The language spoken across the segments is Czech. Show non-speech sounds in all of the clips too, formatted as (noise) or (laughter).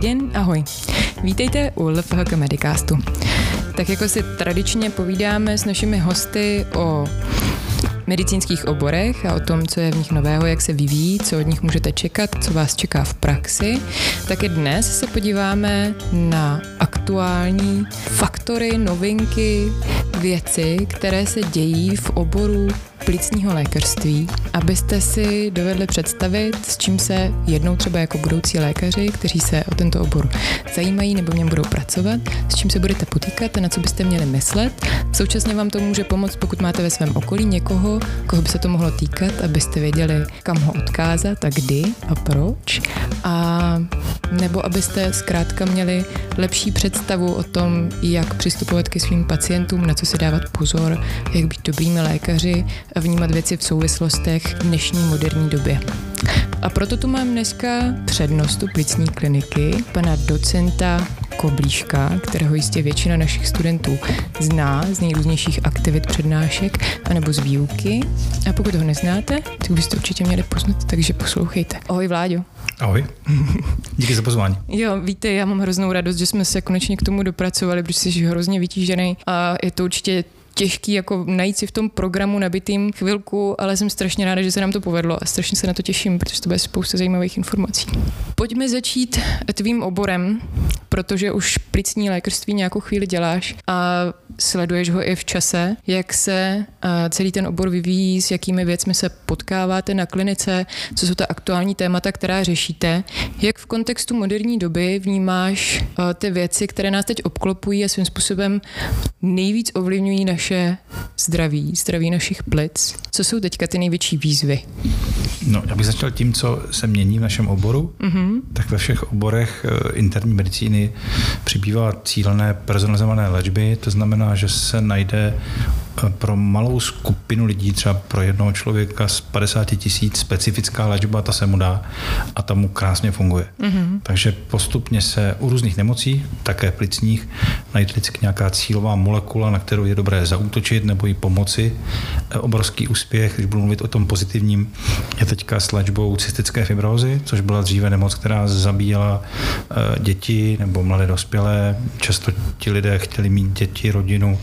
Den, ahoj. Vítejte u LFHK Medicastu. Tak jako si tradičně povídáme s našimi hosty o medicínských oborech a o tom, co je v nich nového, jak se vyvíjí, co od nich můžete čekat, co vás čeká v praxi, tak i dnes se podíváme na aktuální faktory, novinky, věci, které se dějí v oboru plicního lékařství, abyste si dovedli představit, s čím se jednou třeba jako budoucí lékaři, kteří se o tento obor zajímají nebo v něm budou pracovat, s čím se budete potýkat a na co byste měli myslet. Současně vám to může pomoct, pokud máte ve svém okolí někoho, koho by se to mohlo týkat, abyste věděli, kam ho odkázat a kdy a proč. A nebo abyste zkrátka měli lepší představu o tom, jak přistupovat ke svým pacientům, na co si dávat pozor, jak být dobrými lékaři a vnímat věci v souvislostech v dnešní moderní době. A proto tu mám dneska přednostu plicní kliniky, pana docenta Koblíška, kterého jistě většina našich studentů zná z nejrůznějších aktivit přednášek anebo z výuky. A pokud ho neznáte, tak byste určitě měli poznat, takže poslouchejte. Ahoj Vláďo. Ahoj, díky za pozvání. Jo, víte, já mám hroznou radost, že jsme se konečně k tomu dopracovali, protože jsi hrozně vytížený a je to určitě těžký jako najít si v tom programu nabitým chvilku, ale jsem strašně ráda, že se nám to povedlo a strašně se na to těším, protože to bude spousta zajímavých informací. Pojďme začít tvým oborem, protože už plicní lékařství nějakou chvíli děláš a sleduješ ho i v čase, jak se celý ten obor vyvíjí, s jakými věcmi se potkáváte na klinice, co jsou ta aktuální témata, která řešíte. Jak v kontextu moderní doby vnímáš ty věci, které nás teď obklopují a svým způsobem nejvíc ovlivňují naše zdraví, zdraví našich plic? Co jsou teďka ty největší výzvy? No, já bych začal tím, co se mění v našem oboru. Mm-hmm. Tak ve všech oborech eh, interní medicíny přibývá cílené personalizované léčby, to znamená, že se najde pro malou skupinu lidí, třeba pro jednoho člověka z 50 tisíc specifická léčba, ta se mu dá a ta mu krásně funguje. Mm-hmm. Takže postupně se u různých nemocí, také plicních, najde vždycky nějaká cílová molekula, na kterou je dobré zaútočit nebo jí pomoci. E, obrovský úspěch, když budu mluvit o tom pozitivním, je teďka s léčbou cystické fibrózy, což byla dříve nemoc, která zabíjela e, děti nebo mladé dospělé. Často ti lidé chtěli mít děti, rodinu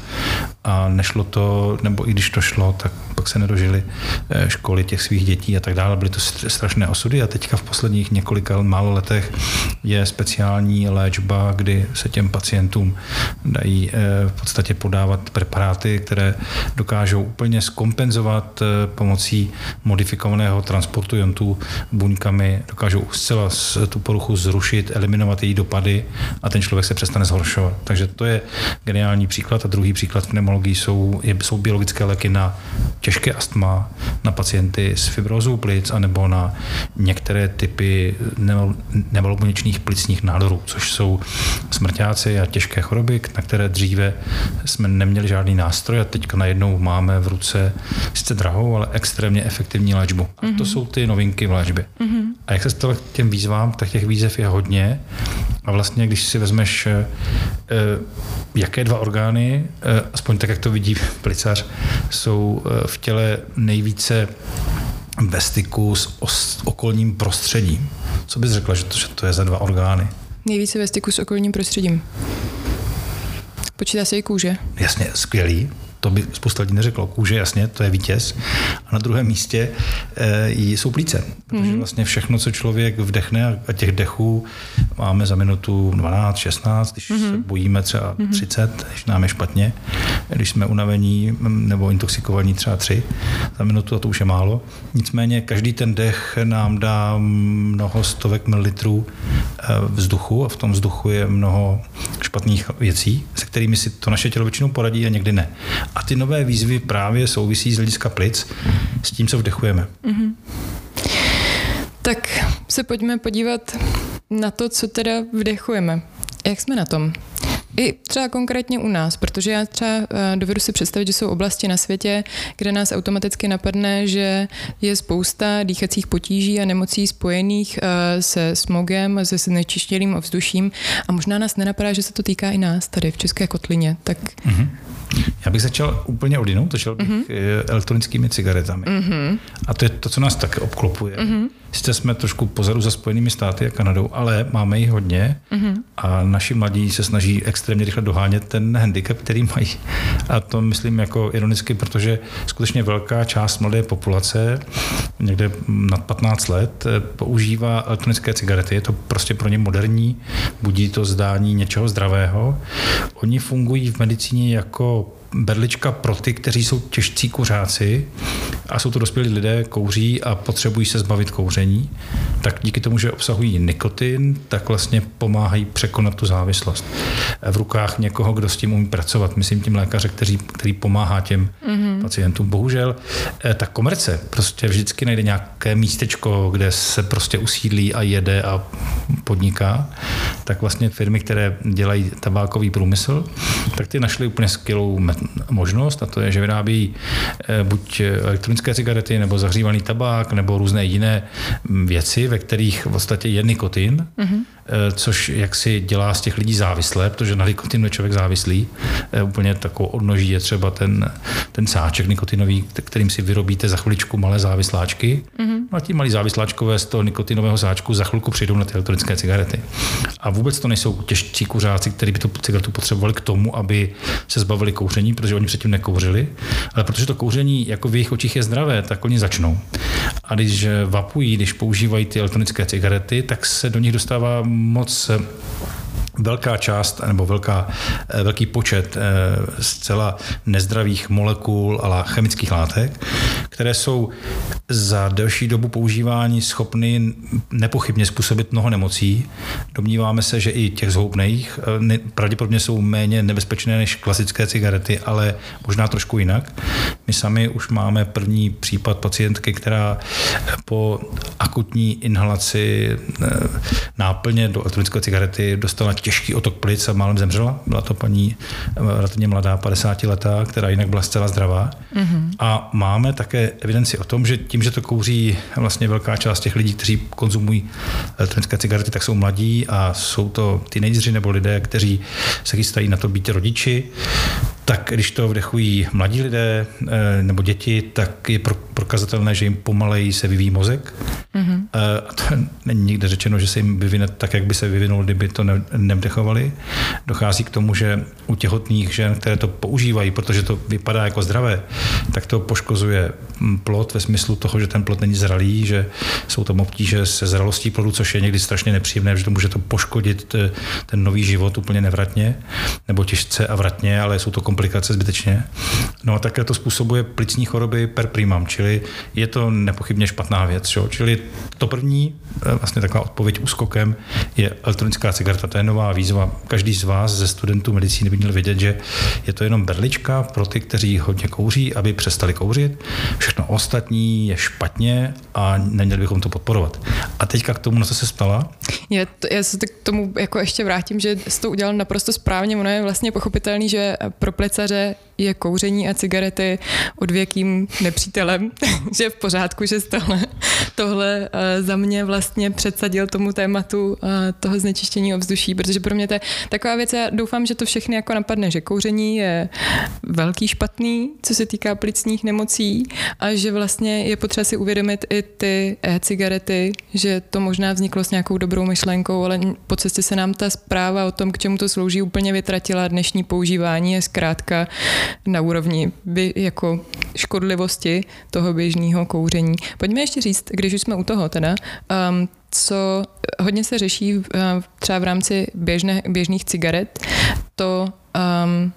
a nešlo to nebo i když to šlo, tak pak se nedožili eh, školy těch svých dětí a tak dále. Byly to strašné osudy a teďka v posledních několika málo letech je speciální léčba, kdy se těm pacientům dají eh, v podstatě podávat preparáty, které dokážou úplně skompenzovat eh, pomocí modifikovaného transportu jontů buňkami, dokážou zcela tu poruchu zrušit, eliminovat její dopady a ten člověk se přestane zhoršovat. Takže to je geniální příklad a druhý příklad v pneumologii jsou, jsou biologické léky na těžké astma, na pacienty s fibrózou plic, anebo na některé typy nevalobuničních plicních nádorů, což jsou smrťáci a těžké choroby, na které dříve jsme neměli žádný nástroj a teďka najednou máme v ruce sice drahou, ale extrémně efektivní léčbu. A to mm-hmm. jsou ty novinky v léčbě. Mm-hmm. A jak se stalo k těm výzvám, tak těch výzev je hodně. A vlastně, když si vezmeš, eh, jaké dva orgány, eh, aspoň tak, jak to vidí (laughs) plicař, jsou eh, v těle nejvíce ve styku s okolním prostředím. Co bys řekla, že to, že to je za dva orgány? Nejvíce ve styku s okolním prostředím. Počítá se i kůže. Jasně, skvělý to by spousta lidí neřeklo. Kůže, jasně, to je vítěz. A na druhém místě e, jsou plíce. Protože mhm. vlastně všechno, co člověk vdechne, a těch dechů máme za minutu 12, 16, když mm-hmm. se bojíme třeba mm-hmm. 30, když nám je špatně, když jsme unavení nebo intoxikovaní třeba 3 za minutu, a to už je málo. Nicméně každý ten dech nám dá mnoho stovek mililitrů eh, vzduchu a v tom vzduchu je mnoho špatných věcí, se kterými si to naše tělo většinou poradí a někdy ne. A ty nové výzvy právě souvisí z hlediska plic s tím, co vdechujeme. Mm-hmm. Tak se pojďme podívat na to, co teda vdechujeme. Jak jsme na tom? I třeba konkrétně u nás, protože já třeba eh, dovedu si představit, že jsou oblasti na světě, kde nás automaticky napadne, že je spousta dýchacích potíží a nemocí spojených eh, se smogem, se znečištěným ovzduším a možná nás nenapadá, že se to týká i nás tady v České kotlině. Tak mm-hmm. Já bych začal úplně odjinou, začal bych mm-hmm. elektronickými cigaretami. Mm-hmm. A to je to, co nás také obklopuje. Mm-hmm. Sice jsme trošku pozadu za Spojenými státy a Kanadou, ale máme jich hodně mm-hmm. a naši mladí se snaží extrémně rychle dohánět ten handicap, který mají. A to myslím jako ironicky, protože skutečně velká část mladé populace, někde nad 15 let, eh, používá elektronické cigarety. Je to prostě pro ně moderní, budí to zdání něčeho zdravého. Oni fungují v medicíně jako berlička pro ty, kteří jsou těžcí kuřáci a jsou to dospělí lidé, kouří a potřebují se zbavit kouření, tak díky tomu, že obsahují nikotin, tak vlastně pomáhají překonat tu závislost. V rukách někoho, kdo s tím umí pracovat, myslím tím lékaře, který, který pomáhá těm mm-hmm. pacientům. Bohužel eh, ta komerce prostě vždycky najde nějaké místečko, kde se prostě usídlí a jede a podniká, tak vlastně firmy, které dělají tabákový průmysl, tak ty našly úplně skvělou možnost a to je, že vyrábí eh, buď elektronické cigarety nebo zahřívaný tabák nebo různé jiné mm, věci, ve kterých v podstatě je nikotin, mm-hmm. což jak si dělá z těch lidí závislé, protože na nikotinu je člověk závislý. Eh, úplně takovou odnoží je třeba ten, ten sáček nikotinový, kterým si vyrobíte za chviličku malé závisláčky. Mm-hmm. No a ti malí závisláčkové z toho nikotinového sáčku za chvilku přijdou na ty elektronické cigarety. A vůbec to nejsou těžší kuřáci, kteří by tu cigaretu potřebovali k tomu, aby se zbavili kouření, protože oni předtím nekouřili, ale protože to kouření jako v jejich očích je zdravé, tak oni začnou. A když vapují, když používají ty elektronické cigarety, tak se do nich dostává moc velká část nebo velká, eh, velký počet eh, zcela nezdravých molekul a chemických látek, které jsou za delší dobu používání schopny nepochybně způsobit mnoho nemocí. Domníváme se, že i těch zhoubných eh, pravděpodobně jsou méně nebezpečné než klasické cigarety, ale možná trošku jinak. My sami už máme první případ pacientky, která po akutní inhalaci náplně do elektronické cigarety dostala těžký otok plic a málem zemřela. Byla to paní eh, relativně mladá, 50 letá, která jinak byla zcela zdravá. Mm-hmm. A máme také evidenci o tom, že tím, že to kouří vlastně velká část těch lidí, kteří konzumují elektronické cigarety, tak jsou mladí a jsou to teenageři nebo lidé, kteří se chystají na to být rodiči, tak když to vdechují mladí lidé eh, nebo děti, tak je prokazatelné, že jim pomaleji se vyvíjí mozek. Mm-hmm. A to (laughs) není nikde řečeno, že se jim vyvine tak, jak by se vyvinul, kdyby to nevdechovali. Dochází k tomu, že u těhotných žen, které to používají, protože to vypadá jako zdravé, tak to poškozuje plod ve smyslu toho, že ten plod není zralý, že jsou tam obtíže se zralostí plodu, což je někdy strašně nepříjemné, že to může to poškodit ten nový život úplně nevratně, nebo těžce a vratně, ale jsou to komplikace zbytečně. No a také to způsobuje plicní choroby per primam, čili je to nepochybně špatná věc. Čo? Čili to první, eh, vlastně taková odpověď úskokem, je elektronická cigareta. To je nová výzva. Každý z vás, ze studentů medicíny, by měl vědět, že je to jenom berlička pro ty, kteří hodně kouří, aby přestali kouřit. Všechno ostatní je špatně a neměli bychom to podporovat. A teďka k tomu, na co se stala? Já, to, já se k tomu jako ještě vrátím, že to udělal naprosto správně. Ono je vlastně pochopitelný, že pro plecaře je kouření a cigarety odvěkým nepřítelem, (laughs) že je v pořádku, že tohle, tohle eh, za mě vlastně předsadil tomu tématu eh, toho znečištění ovzduší, protože pro mě to je taková věc, já doufám, že to všechny jako napadne, že kouření je velký špatný, co se týká plicních nemocí a že vlastně je potřeba si uvědomit i ty e-cigarety, že to možná vzniklo s nějakou dobrou myšlenkou, ale po cestě se nám ta zpráva o tom, k čemu to slouží, úplně vytratila. Dnešní používání je zkrátka na úrovni by, jako škodlivosti toho běžného kouření. Pojďme ještě říct, když už jsme u toho teda, um, co hodně se řeší uh, třeba v rámci běžné, běžných cigaret, to um,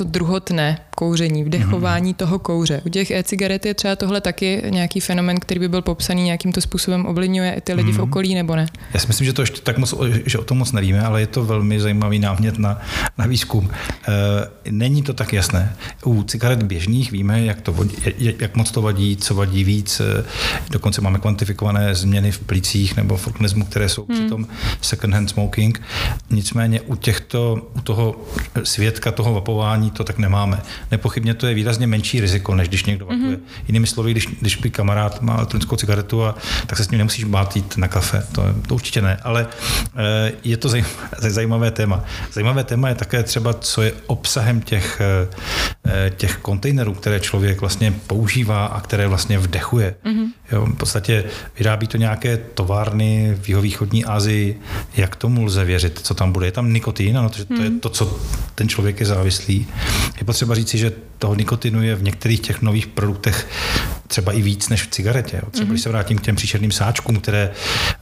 to druhotné kouření, vdechování mm-hmm. toho kouře. U těch e-cigaret je třeba tohle taky nějaký fenomen, který by byl popsaný nějakým to způsobem ovlivňuje i ty lidi mm-hmm. v mhm. okolí, nebo ne? Já si myslím, že to ještě tak moc, že o tom moc nevíme, ale je to velmi zajímavý námět na, na výzkum. E, není to tak jasné. U cigaret běžných víme, jak, to jak moc to vadí, co vadí víc. E, dokonce máme kvantifikované změny v plicích nebo v organismu, které jsou mm. při tom second hand smoking. Nicméně u těchto, u toho svědka toho vapování to tak nemáme. Nepochybně to je výrazně menší riziko, než když někdo vapuje. Mm-hmm. Jinými slovy, když, když by kamarád má elektronickou cigaretu, a, tak se s ním nemusíš bát jít na kafe. To, to určitě ne, ale e, je to (laughs) zajímavé, téma. Zajímavé téma je také třeba, co je obsahem těch eh, těch kontejnerů, které člověk vlastně používá a které vlastně vdechuje. Mm-hmm. Jo, v podstatě vyrábí to nějaké továrny v jihovýchodní Asii. Jak tomu lze věřit? Co tam bude? Je tam nikotin? Ano, to, to je mhm. to, co ten člověk je závislý. Je potřeba říci, že toho nikotinu je v některých těch nových produktech třeba i víc než v cigaretě. Jo. Třeba mm-hmm. když se vrátím k těm příšerným sáčkům, které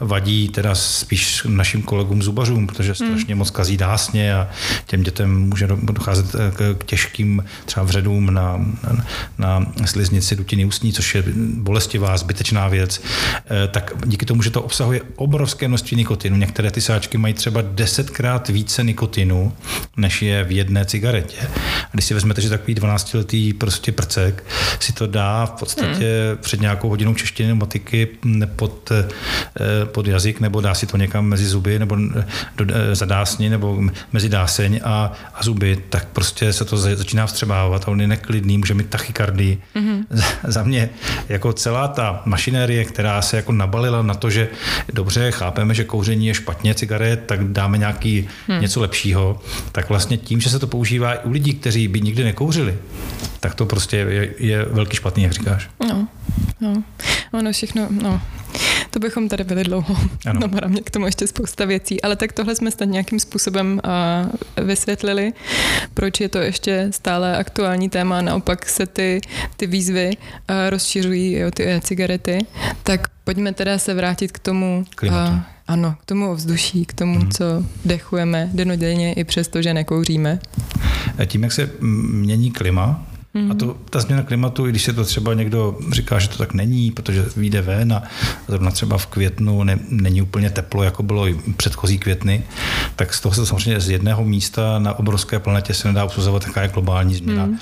vadí teda spíš našim kolegům zubařům, protože mhm. strašně mm. moc kazí dásně a těm dětem může docházet eh, k těžkým třeba vředům na, na, na sliznici dutiny ústní, což je bolestivá, zbytečná věc. Eh, tak díky tomu, že to obsahuje obrovské množství nikotinu, některé ty sáčky mají třeba desetkrát více nikotinu, než je v jedné cigaretě. A když si vezmete, že takový 12-letý prostě prcek si to dá v podstatě mm. před nějakou hodinou češtiny matiky pod, eh, pod jazyk, nebo dá si to někam mezi zuby, nebo do, za dásni, nebo mezi dáseň a, a zuby, tak prostě se to začíná vstřebávat a on je neklidný, může mít tachykardii. Mm-hmm. (laughs) Za mě jako celá ta mašinérie, která se jako nabalila na to, že dobře, chápeme, že kouření je špatně cigaret, tak dáme nějaký hmm. něco lepšího, tak vlastně tím, že se to používá i u lidí, kteří by nikdy nekouřili, tak to prostě je, je velký špatný, jak říkáš. No, no. Ono všechno, no. To bychom tady byli dlouho. Ano. No, mě k tomu ještě spousta věcí. Ale tak tohle jsme snad nějakým způsobem uh, vysvětlili, proč je to ještě stále aktuální téma. Naopak se ty, ty výzvy uh, rozšiřují o ty cigarety. Tak pojďme teda se vrátit k tomu. Klimatu. Uh, ano, k tomu ovzduší, k tomu, hmm. co dechujeme denodenně i přesto, že nekouříme. Tím, jak se mění klima, Mm. A to, ta změna klimatu, i když se to třeba někdo říká, že to tak není, protože vyjde ven a zrovna třeba v květnu ne, není úplně teplo, jako bylo i předchozí květny, tak z toho se samozřejmě z jedného místa na obrovské planetě se nedá usuzovat, jaká je globální změna. Mm.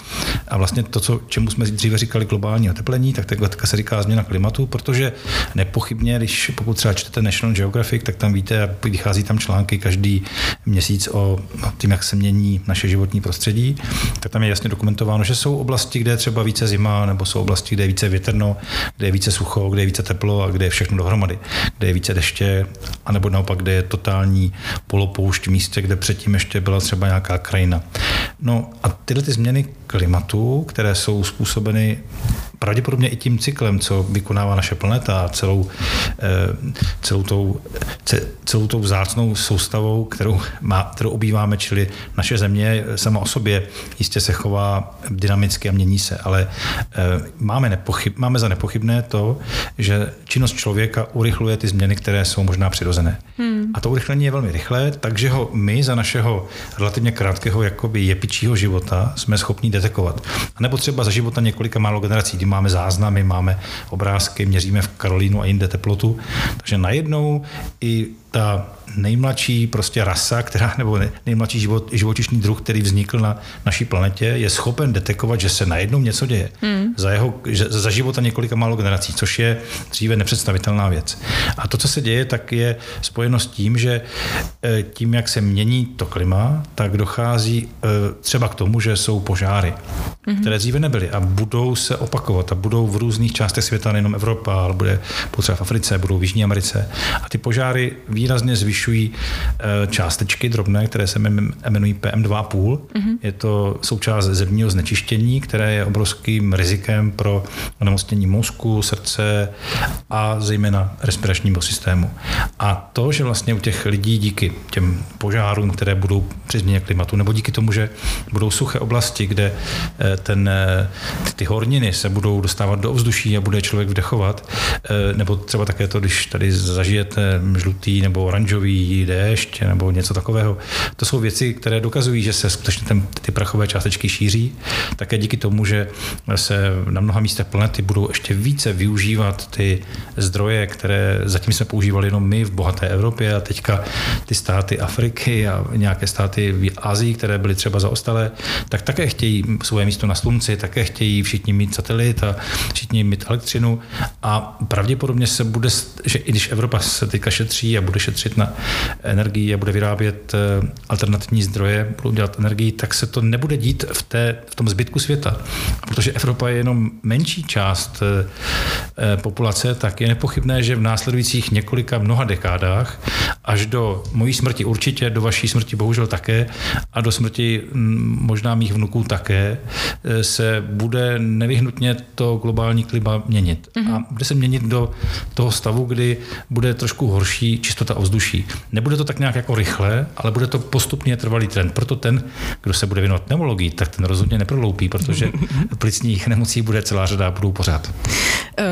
A vlastně to, co, čemu jsme dříve říkali globální oteplení, tak takhle se říká změna klimatu, protože nepochybně, když pokud třeba čtete National Geographic, tak tam víte, vychází tam články každý měsíc o tím, jak se mění naše životní prostředí, tak tam je jasně dokumentováno, že jsou oblasti, kde je třeba více zima, nebo jsou oblasti, kde je více větrno, kde je více sucho, kde je více teplo a kde je všechno dohromady, kde je více deště, anebo naopak, kde je totální polopoušť v místě, kde předtím ještě byla třeba nějaká krajina. No a tyhle ty změny klimatu, které jsou způsobeny pravděpodobně i tím cyklem, co vykonává naše planeta a celou, eh, celou, tou, celou tou vzácnou soustavou, kterou, má, kterou obýváme, čili naše země sama o sobě jistě se chová dynamicky a mění se, ale eh, máme, nepochyb, máme za nepochybné to, že činnost člověka urychluje ty změny, které jsou možná přirozené. Hmm. A to urychlení je velmi rychlé, takže ho my za našeho relativně krátkého jakoby jepičího života jsme schopni detekovat. A nebo třeba za života několika málo generací, kdy máme záznamy, máme obrázky, měříme v Karolínu a jinde teplotu. Takže najednou i ta nejmladší prostě rasa, která, nebo nejmladší život, živočišný druh, který vznikl na naší planetě, je schopen detekovat, že se najednou něco děje. Hmm. Za, jeho, že, za života několika málo generací, což je dříve nepředstavitelná věc. A to, co se děje, tak je spojeno s tím, že e, tím, jak se mění to klima, tak dochází e, třeba k tomu, že jsou požáry, hmm. které dříve nebyly a budou se opakovat a budou v různých částech světa, nejenom Evropa, ale bude potřeba v Africe, budou v Jižní Americe. A ty požáry výrazně zvyšují eh, částečky drobné, které se jmenují PM2,5. Mm-hmm. Je to součást zemního znečištění, které je obrovským rizikem pro onemocnění mozku, srdce a zejména respiračního systému. A to, že vlastně u těch lidí díky těm požárům, které budou při změně klimatu, nebo díky tomu, že budou suché oblasti, kde eh, ten, eh, ty horniny se budou dostávat do ovzduší a bude člověk vdechovat, nebo třeba také to, když tady zažijete žlutý nebo oranžový déšť nebo něco takového. To jsou věci, které dokazují, že se skutečně ten, ty prachové částečky šíří. Také díky tomu, že se na mnoha místech planety budou ještě více využívat ty zdroje, které zatím jsme používali jenom my v bohaté Evropě a teďka ty státy Afriky a nějaké státy v Asii, které byly třeba zaostalé, tak také chtějí svoje místo na slunci, také chtějí všichni mít satelit a všichni mít elektřinu a pravděpodobně se bude, že i když Evropa se teďka šetří a bude šetřit na energii a bude vyrábět eh, alternativní zdroje, budou dělat energii, tak se to nebude dít v, té, v tom zbytku světa. Protože Evropa je jenom menší část eh, populace, tak je nepochybné, že v následujících několika mnoha dekádách až do mojí smrti určitě, do vaší smrti bohužel také a do smrti možná mých vnuků také se bude nevyhnutně to globální klima měnit. Mm-hmm. A bude se měnit do toho stavu, kdy bude trošku horší čistota ovzduší. Nebude to tak nějak jako rychle, ale bude to postupně trvalý trend. Proto ten, kdo se bude věnovat pneumologii, tak ten rozhodně neproloupí, protože (laughs) plicních nemocí bude celá řada, budou pořád.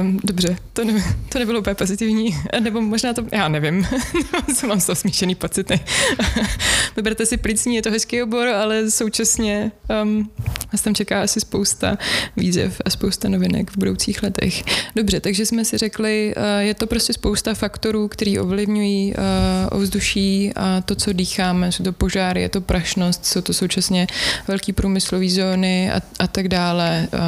Um, dobře, to, ne, to nebylo úplně pozitivní, nebo možná to, já nevím, (laughs) mám z toho smíšený pocity. (laughs) Vyberte si plicní, je to hezký obor, ale současně um, tam čeká asi spousta výzev a spousta novinek v budoucích letech. Dobře, takže jsme si řekli, uh, je to prostě spousta faktorů, který ovlivňují uh, ovzduší a to, co dýcháme, jsou to požáry, je to prašnost, jsou to současně velký průmyslové zóny a, a tak dále, uh,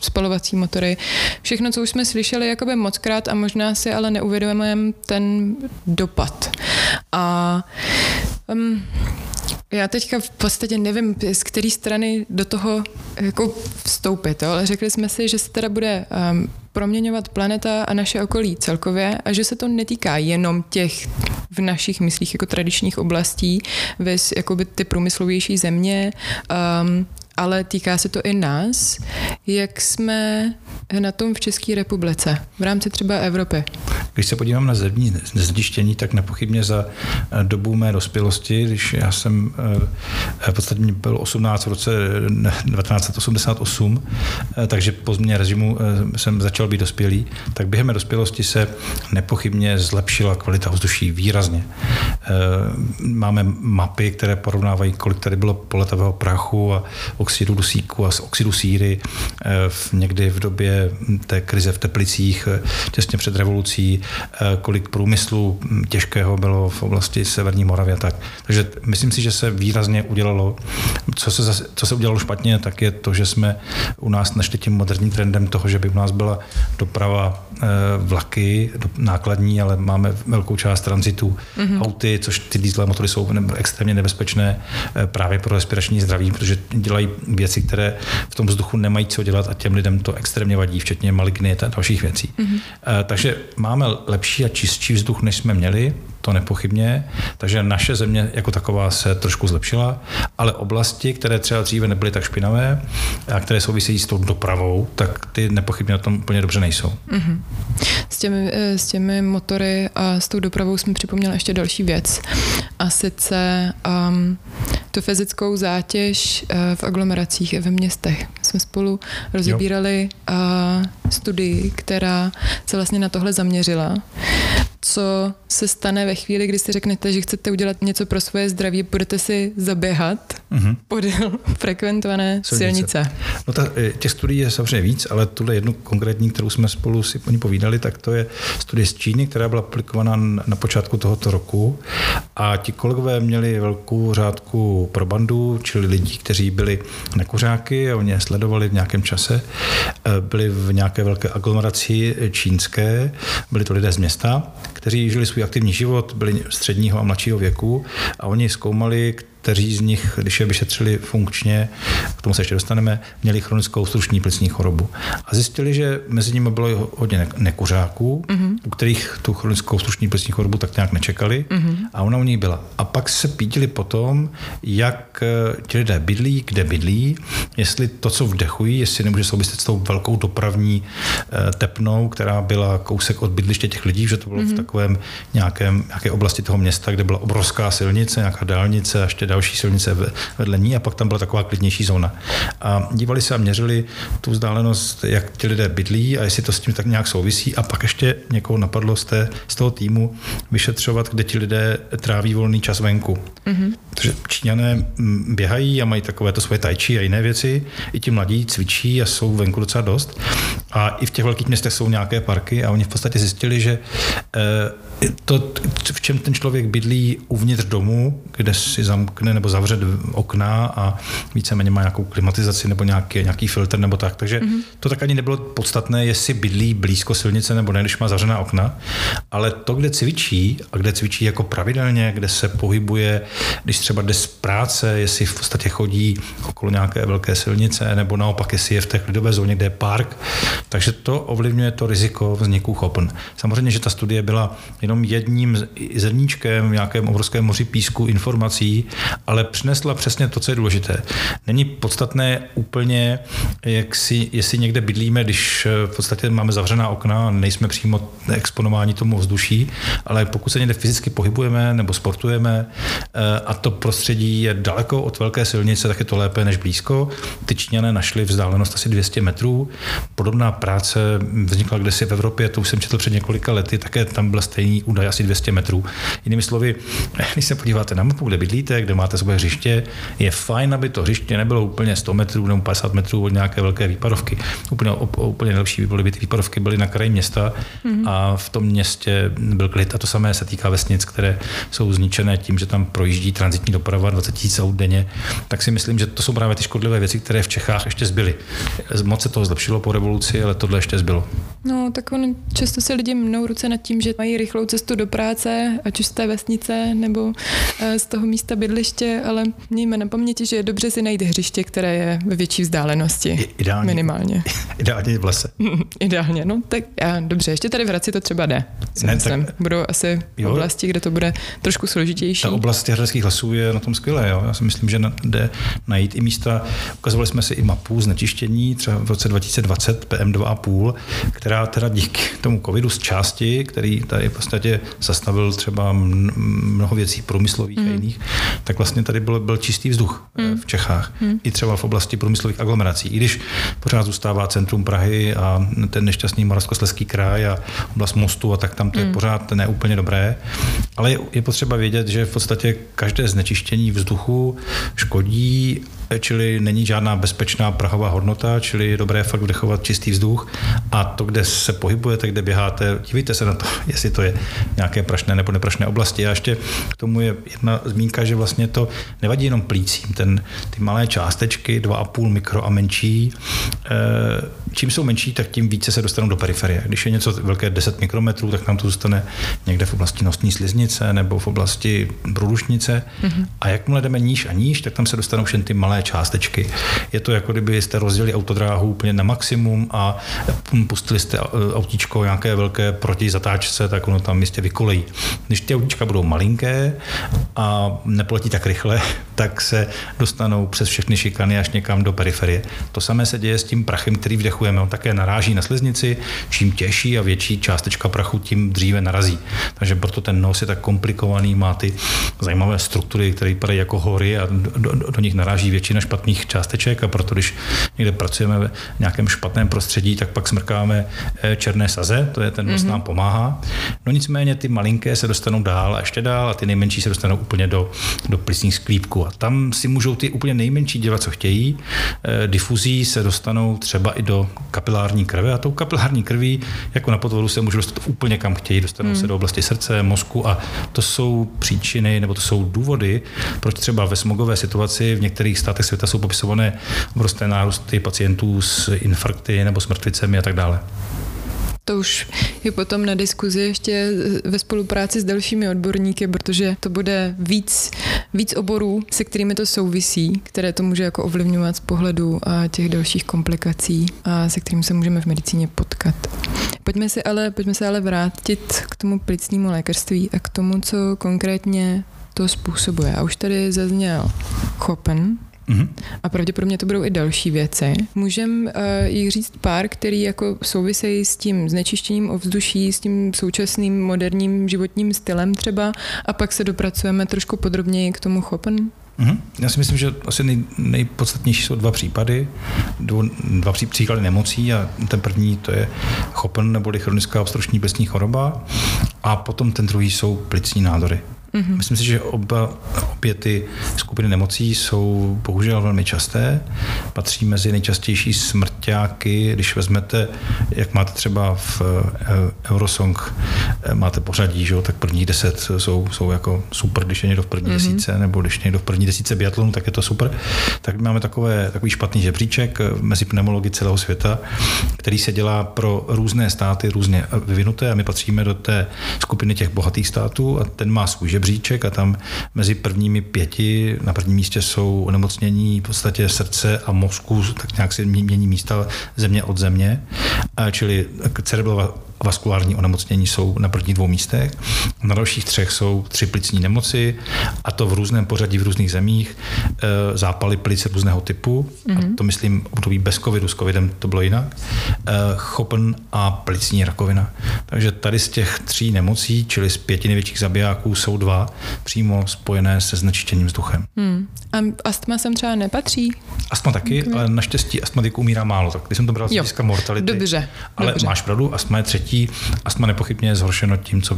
spalovací motory. Všechno, co už jsme slyšeli jakoby mockrát a možná si ale neuvědomujeme ten dopad. A um, já teďka v podstatě nevím, z které strany do toho jako vstoupit, ale řekli jsme si, že se teda bude um, proměňovat planeta a naše okolí celkově a že se to netýká jenom těch v našich myslích jako tradičních oblastí, vys jakoby ty průmyslovější země, um, ale týká se to i nás, jak jsme na tom v České republice, v rámci třeba Evropy. Když se podívám na zemní zdištění, tak nepochybně za eh, dobu mé dospělosti, když já jsem eh, v podstatě byl 18 v roce 1988, eh, takže po změně režimu jsem začal být dospělý, tak během mé dospělosti se nepochybně zlepšila kvalita vzduší výrazně. Máme mapy, které porovnávají, kolik tady bylo poletavého prachu a oxidu dusíku a oxidu síry v, někdy v době té krize v Teplicích, těsně před revolucí, Eh, kolik průmyslu těžkého bylo v oblasti Severní Moravy a tak. Takže myslím si, že se výrazně udělalo. Co se, zase, co se udělalo špatně, tak je to, že jsme u nás nešli tím moderním trendem toho, že by u nás byla doprava eh, vlaky nákladní, ale máme velkou část tranzitu mm-hmm. auty, což ty dieselové motory jsou extrémně nebezpečné eh, právě pro respirační zdraví, protože dělají věci, které v tom vzduchu nemají co dělat a těm lidem to extrémně vadí, včetně malignit a dalších věcí. Mm-hmm. Takže máme lepší a čistší vzduch, než jsme měli, to nepochybně. Takže naše země jako taková se trošku zlepšila, ale oblasti, které třeba dříve nebyly tak špinavé a které souvisejí s tou dopravou, tak ty nepochybně na tom úplně dobře nejsou. Mm-hmm. S, těmi, eh, s těmi motory a s tou dopravou jsme připomněli ještě další věc. A sice um, tu fyzickou zátěž uh, v aglomeracích ve městech. Jsme spolu rozebírali uh, studii, která se vlastně na tohle zaměřila co se stane ve chvíli, kdy si řeknete, že chcete udělat něco pro svoje zdraví, budete si zaběhat mm-hmm. podél (laughs) frekventované silnice. silnice. No ta, eh, těch studií je samozřejmě víc, ale tuhle jednu konkrétní, kterou jsme spolu si po ní povídali, tak to je studie z Číny, která byla aplikovaná na počátku tohoto roku a ti kolegové měli velkou řádku probandu, čili lidí, kteří byli nekuřáky a oni je sledovali v nějakém čase, eh, byli v nějaké velké aglomeraci čínské, byli to lidé z města, kteří žili svůj aktivní život, byli středního a mladšího věku a oni zkoumali, kteří z nich, když je vyšetřili funkčně, k tomu se ještě dostaneme, měli chronickou struční plicní chorobu. A zjistili, že mezi nimi bylo hodně nekuřáků, mm-hmm. u kterých tu chronickou struční plicní chorobu tak nějak nečekali mm-hmm. a ona u nich byla. A pak se pídili potom, jak eh, ti lidé bydlí, kde bydlí, jestli to, co vdechují, jestli nemůže souviset s tou velkou dopravní eh, tepnou, která byla kousek od bydliště těch lidí, že to bylo mm-hmm. v mhm. takovém nějakém, nějaké oblasti toho města, kde byla obrovská silnice, nějaká dálnice a ještě další silnice vedle ní a pak tam byla taková klidnější zóna. A dívali se a měřili tu vzdálenost, jak ti lidé bydlí a jestli to s tím tak nějak souvisí a pak ještě někoho napadlo z, té, z toho týmu vyšetřovat, kde ti lidé tráví volný čas venku. Mm-hmm. Takže Číňané mm, běhají a mají takové to svoje tajči a jiné věci. I ti mladí cvičí a jsou venku docela dost. A i v těch velkých městech jsou nějaké parky a oni v podstatě zjistili, že eh, to, v čem ten člověk bydlí uvnitř domu, kde si zamkne nebo zavře okna a víceméně má nějakou klimatizaci nebo nějaký, nějaký filtr nebo tak. Takže mm-hmm. to tak ani nebylo podstatné, jestli bydlí blízko silnice nebo ne, když má zavřená okna. Ale to, kde cvičí, a kde cvičí jako pravidelně, kde se pohybuje, když třeba jde z práce, jestli v podstatě chodí okolo nějaké velké silnice, nebo naopak, jestli je v té klidové zóně, kde je park. Takže to ovlivňuje to riziko vzniku chopen. Samozřejmě, že ta studie byla jenom jedním zrníčkem v nějakém obrovském moři písku informací, ale přinesla přesně to, co je důležité. Není podstatné úplně, jak si, jestli někde bydlíme, když v podstatě máme zavřená okna, nejsme přímo exponováni tomu vzduší, ale pokud se někde fyzicky pohybujeme nebo sportujeme eh, a to prostředí je daleko od velké silnice, tak je to lépe než blízko. Ty Číňané našli vzdálenost asi 200 metrů. Podobná práce vznikla kdesi v Evropě, to už jsem četl před několika lety, také tam byl stejný údaj asi 200 metrů. Jinými slovy, (laughs) když se podíváte na mapu, kde bydlíte, kde máte svoje hřiště, je fajn, aby to hřiště nebylo úplně 100 metrů nebo 50 metrů od nějaké velké výpadovky. Úplně, úplně nejlepší by byly, by ty výpadovky byly na kraji města mm-hmm. a v tom městě byl klid. A to samé se týká vesnic, které jsou zničené tím, že tam projíždí transitní doprava 20 000 aut denně. Tak si myslím, že to jsou právě ty škodlivé věci, které v Čechách ještě zbyly. Moc se toho zlepšilo po revoluci, ale tohle ještě zbylo. No, tak on, často se lidi mnou ruce nad tím, že mají rychlou cestu do práce, ať už z té vesnice nebo eh, z toho místa bydliště, ale mějme na paměti, že je dobře si najít hřiště, které je ve větší vzdálenosti. Ideálně. Minimálně. (laughs) Ideálně v lese. (laughs) Ideálně, no tak já, dobře, ještě tady v Hradci to třeba jde. Ne, myslím. Tak, Budou asi jo, oblasti, kde to bude trošku složitější. Ta oblast těch hradských lesů je na tom skvělé. Jo. Já si myslím, že jde najít i místa. Ukazovali jsme si i mapu znečištění třeba v roce 2020 PM2,5, která teda díky tomu covidu z části, který tady v podstatě zastavil třeba mnoho věcí průmyslových mm. a jiných, tak vlastně tady byl, byl čistý vzduch mm. v Čechách. Mm. I třeba v oblasti průmyslových aglomerací. I když pořád zůstává centrum Prahy a ten nešťastný Moravskoslezský kraj a oblast mostu a tak tam to je mm. pořád neúplně dobré. Ale je, je potřeba vědět, že v podstatě každé znečištění vzduchu škodí čili není žádná bezpečná prahová hodnota, čili je dobré fakt vdechovat čistý vzduch a to, kde se pohybujete, kde běháte, dívejte se na to, (laughs) jestli to je nějaké prašné nebo neprašné oblasti. A ještě k tomu je jedna zmínka, že vlastně to nevadí jenom plícím, ten, ty malé částečky, 2,5 mikro a menší, eh, čím jsou menší, tak tím více se dostanou do periferie. Když je něco velké 10 mikrometrů, tak nám to zůstane někde v oblasti nosní sliznice nebo v oblasti průdušnice. Mm-hmm. A jakmile jdeme níž a níž, tak tam se dostanou všechny ty malé částečky. Je to jako kdyby jste rozdělili autodráhu úplně na maximum a pustili jste autíčko nějaké velké proti zatáčce, tak ono tam místě vykolejí. Když ty autíčka budou malinké a nepoletí tak rychle, (laughs) tak se dostanou přes všechny šikany až někam do periferie. To samé se děje s tím prachem, který vdechujeme. On také naráží na sliznici, čím těžší a větší částečka prachu, tím dříve narazí. Takže proto ten nos je tak komplikovaný, má ty zajímavé struktury, které vypadají jako hory a do, do, do nich naráží většina špatných částeček a proto, když někde pracujeme v nějakém špatném prostředí, tak pak smrkáme eh, černé saze, to je ten nos mm-hmm. nám pomáhá. No nicméně ty malinké se dostanou dál a ještě dál a ty nejmenší se dostanou úplně do, do plicních sklípků. A tam si můžou ty úplně nejmenší dělat, co chtějí. Eh, difuzí se dostanou třeba i do kapilární krve a tou kapilární krví, jako na podvodu, se můžou dostat úplně kam chtějí. Dostanou mm. se do oblasti srdce, mozku a to jsou příčiny nebo to jsou důvody, proč třeba ve smogové situaci v některých státech světa jsou popisované obrovské nárůsty pacientů s infarkty nebo s mrtvicemi a tak dále. To už je potom na diskuzi ještě ve spolupráci s dalšími odborníky, protože to bude víc, víc oborů, se kterými to souvisí, které to může jako ovlivňovat z pohledu a těch dalších komplikací a se kterým se můžeme v medicíně potkat. Pojďme se ale, pojďme se ale vrátit k tomu plicnímu lékařství a k tomu, co konkrétně to způsobuje. A už tady zazněl chopen, Mm-hmm. A pravděpodobně to budou i další věci. Můžeme uh, jich říct pár, který jako souvisejí s tím znečištěním ovzduší, s tím současným moderním životním stylem třeba a pak se dopracujeme trošku podrobněji k tomu chopen? Mm-hmm. Já si myslím, že asi nej, nejpodstatnější jsou dva případy, dva pří, příklady nemocí a ten první to je chopen neboli chronická obstrukční plicní choroba a potom ten druhý jsou plicní nádory. Mm-hmm. Myslím si, že oba, obě ty skupiny nemocí jsou bohužel velmi časté. Patří mezi nejčastější smrti parťáky, když vezmete, jak máte třeba v eh, Eurosong, eh, máte pořadí, že jo, tak první deset jsou, jsou jako super, když je někdo v první mm-hmm. desíce, nebo když je někdo v první desíce biatlonu, tak je to super. Tak máme takové, takový špatný žebříček mezi pneumologi celého světa, který se dělá pro různé státy, různě vyvinuté a my patříme do té skupiny těch bohatých států a ten má svůj žebříček a tam mezi prvními pěti na prvním místě jsou onemocnění v podstatě srdce a mozku, tak nějak se mění místa země od země, čili vaskulární onemocnění jsou na prvních dvou místech. Na dalších třech jsou tři plicní nemoci, a to v různém pořadí v různých zemích, e, zápaly plic různého typu, mm-hmm. a mhm. to myslím období bez covidu, s covidem to bylo jinak, e, chopn a plicní rakovina. Takže tady z těch tří nemocí, čili z pěti největších zabijáků, jsou dva přímo spojené se znečištěním vzduchem. Hmm. A astma sem třeba nepatří? Astma taky, okay. ale naštěstí astmatiků umírá málo, tak když jsem to bral z hlediska mortality. Dobře. Ale dobře. máš pravdu, astma je třetí astma nepochybně je zhoršeno tím, co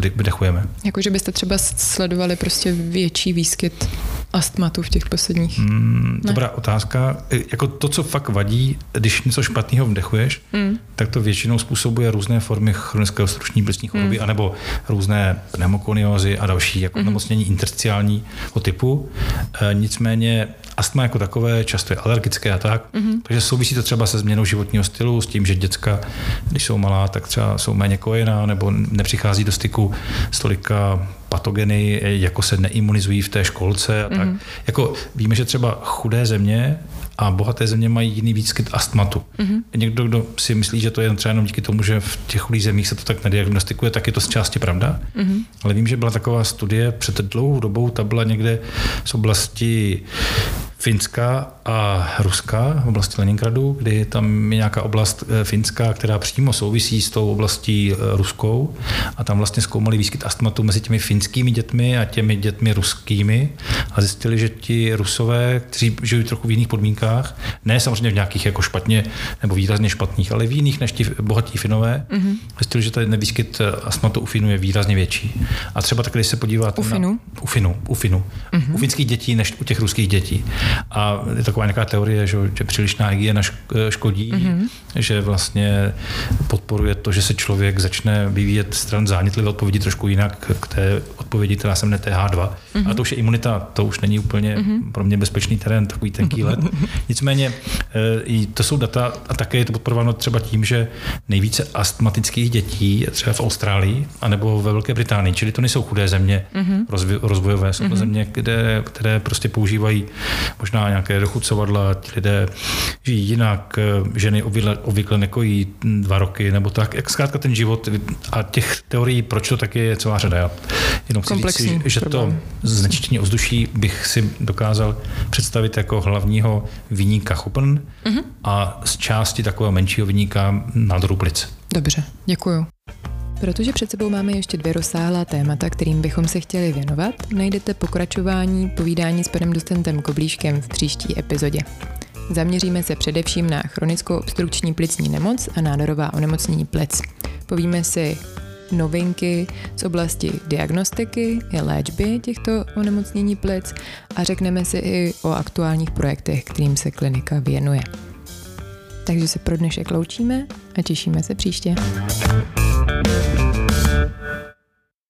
vydechujeme. Jakože byste třeba sledovali prostě větší výskyt astmatu v těch posledních? Mm, dobrá otázka. Jako to, co fakt vadí, když něco špatného vdechuješ, mm. tak to většinou způsobuje různé formy chronického struční plicní choroby, mm. anebo různé pneumokoniózy a další jako mm. nemocnění intersticiálního typu. E, nicméně astma jako takové často je alergické a tak, mm. takže souvisí to třeba se změnou životního stylu, s tím, že děcka, když jsou malá, tak třeba jsou méně kojená nebo nepřichází do styku s tolika patogeny, jako se neimunizují v té školce a tak. Mm-hmm. Jako víme, že třeba chudé země a bohaté země mají jiný výskyt astmatu. Mm-hmm. Někdo, kdo si myslí, že to je třeba jenom díky tomu, že v těch chudých zemích se to tak nediagnostikuje, tak je to z části pravda. Mm-hmm. Ale vím, že byla taková studie před dlouhou dobou, ta byla někde z oblasti Finska a Ruska v oblasti Leningradu, kdy tam je nějaká oblast eh, finská, která přímo souvisí s tou oblastí eh, ruskou a tam vlastně zkoumali výskyt astmatu mezi těmi finskými dětmi a těmi dětmi ruskými a zjistili, že ti rusové, kteří žijí trochu v jiných podmínkách, ne samozřejmě v nějakých jako špatně nebo výrazně špatných, ale v jiných než ti bohatí finové, mm-hmm. zjistili, že ten výskyt eh, astmatu u Finů je výrazně větší. A třeba tak, když se podíváte u Finu? Na, u Finu, u Finu. Mm-hmm. U finských dětí než u těch ruských dětí. A je taková nějaká teorie, že, že přílišná hygiena škodí, mm-hmm. že vlastně podporuje to, že se člověk začne vyvíjet stran zánětlivé odpovědi trošku jinak k té odpovědi, která se jmenuje TH2. Mm-hmm. A to už je imunita, to už není úplně mm-hmm. pro mě bezpečný terén, takový tenký let. (laughs) Nicméně e, to jsou data a také je to podporováno třeba tím, že nejvíce astmatických dětí je třeba v Austrálii anebo ve Velké Británii, čili to nejsou chudé země mm-hmm. rozvoj, rozvojové, jsou to mm-hmm. země, kde, které prostě používají možná nějaké dochucovadla, ti lidé žijí jinak, ženy obvykle, obvykle nekojí dva roky nebo tak. Jak zkrátka ten život a těch teorií, proč to tak je, je celá řada. Já jenom chci říct, že problém. to znečištění ovzduší bych si dokázal představit jako hlavního vyníka chopn mm-hmm. a z části takového menšího vyníka nádoru plic. Dobře, děkuju. Protože před sebou máme ještě dvě rozsáhlá témata, kterým bychom se chtěli věnovat, najdete pokračování povídání s panem docentem Koblíškem v příští epizodě. Zaměříme se především na chronickou obstrukční plicní nemoc a nádorová onemocnění plic. Povíme si novinky z oblasti diagnostiky i léčby těchto onemocnění plic a řekneme si i o aktuálních projektech, kterým se klinika věnuje. Takže se pro dnešek loučíme a těšíme se příště. Thank you.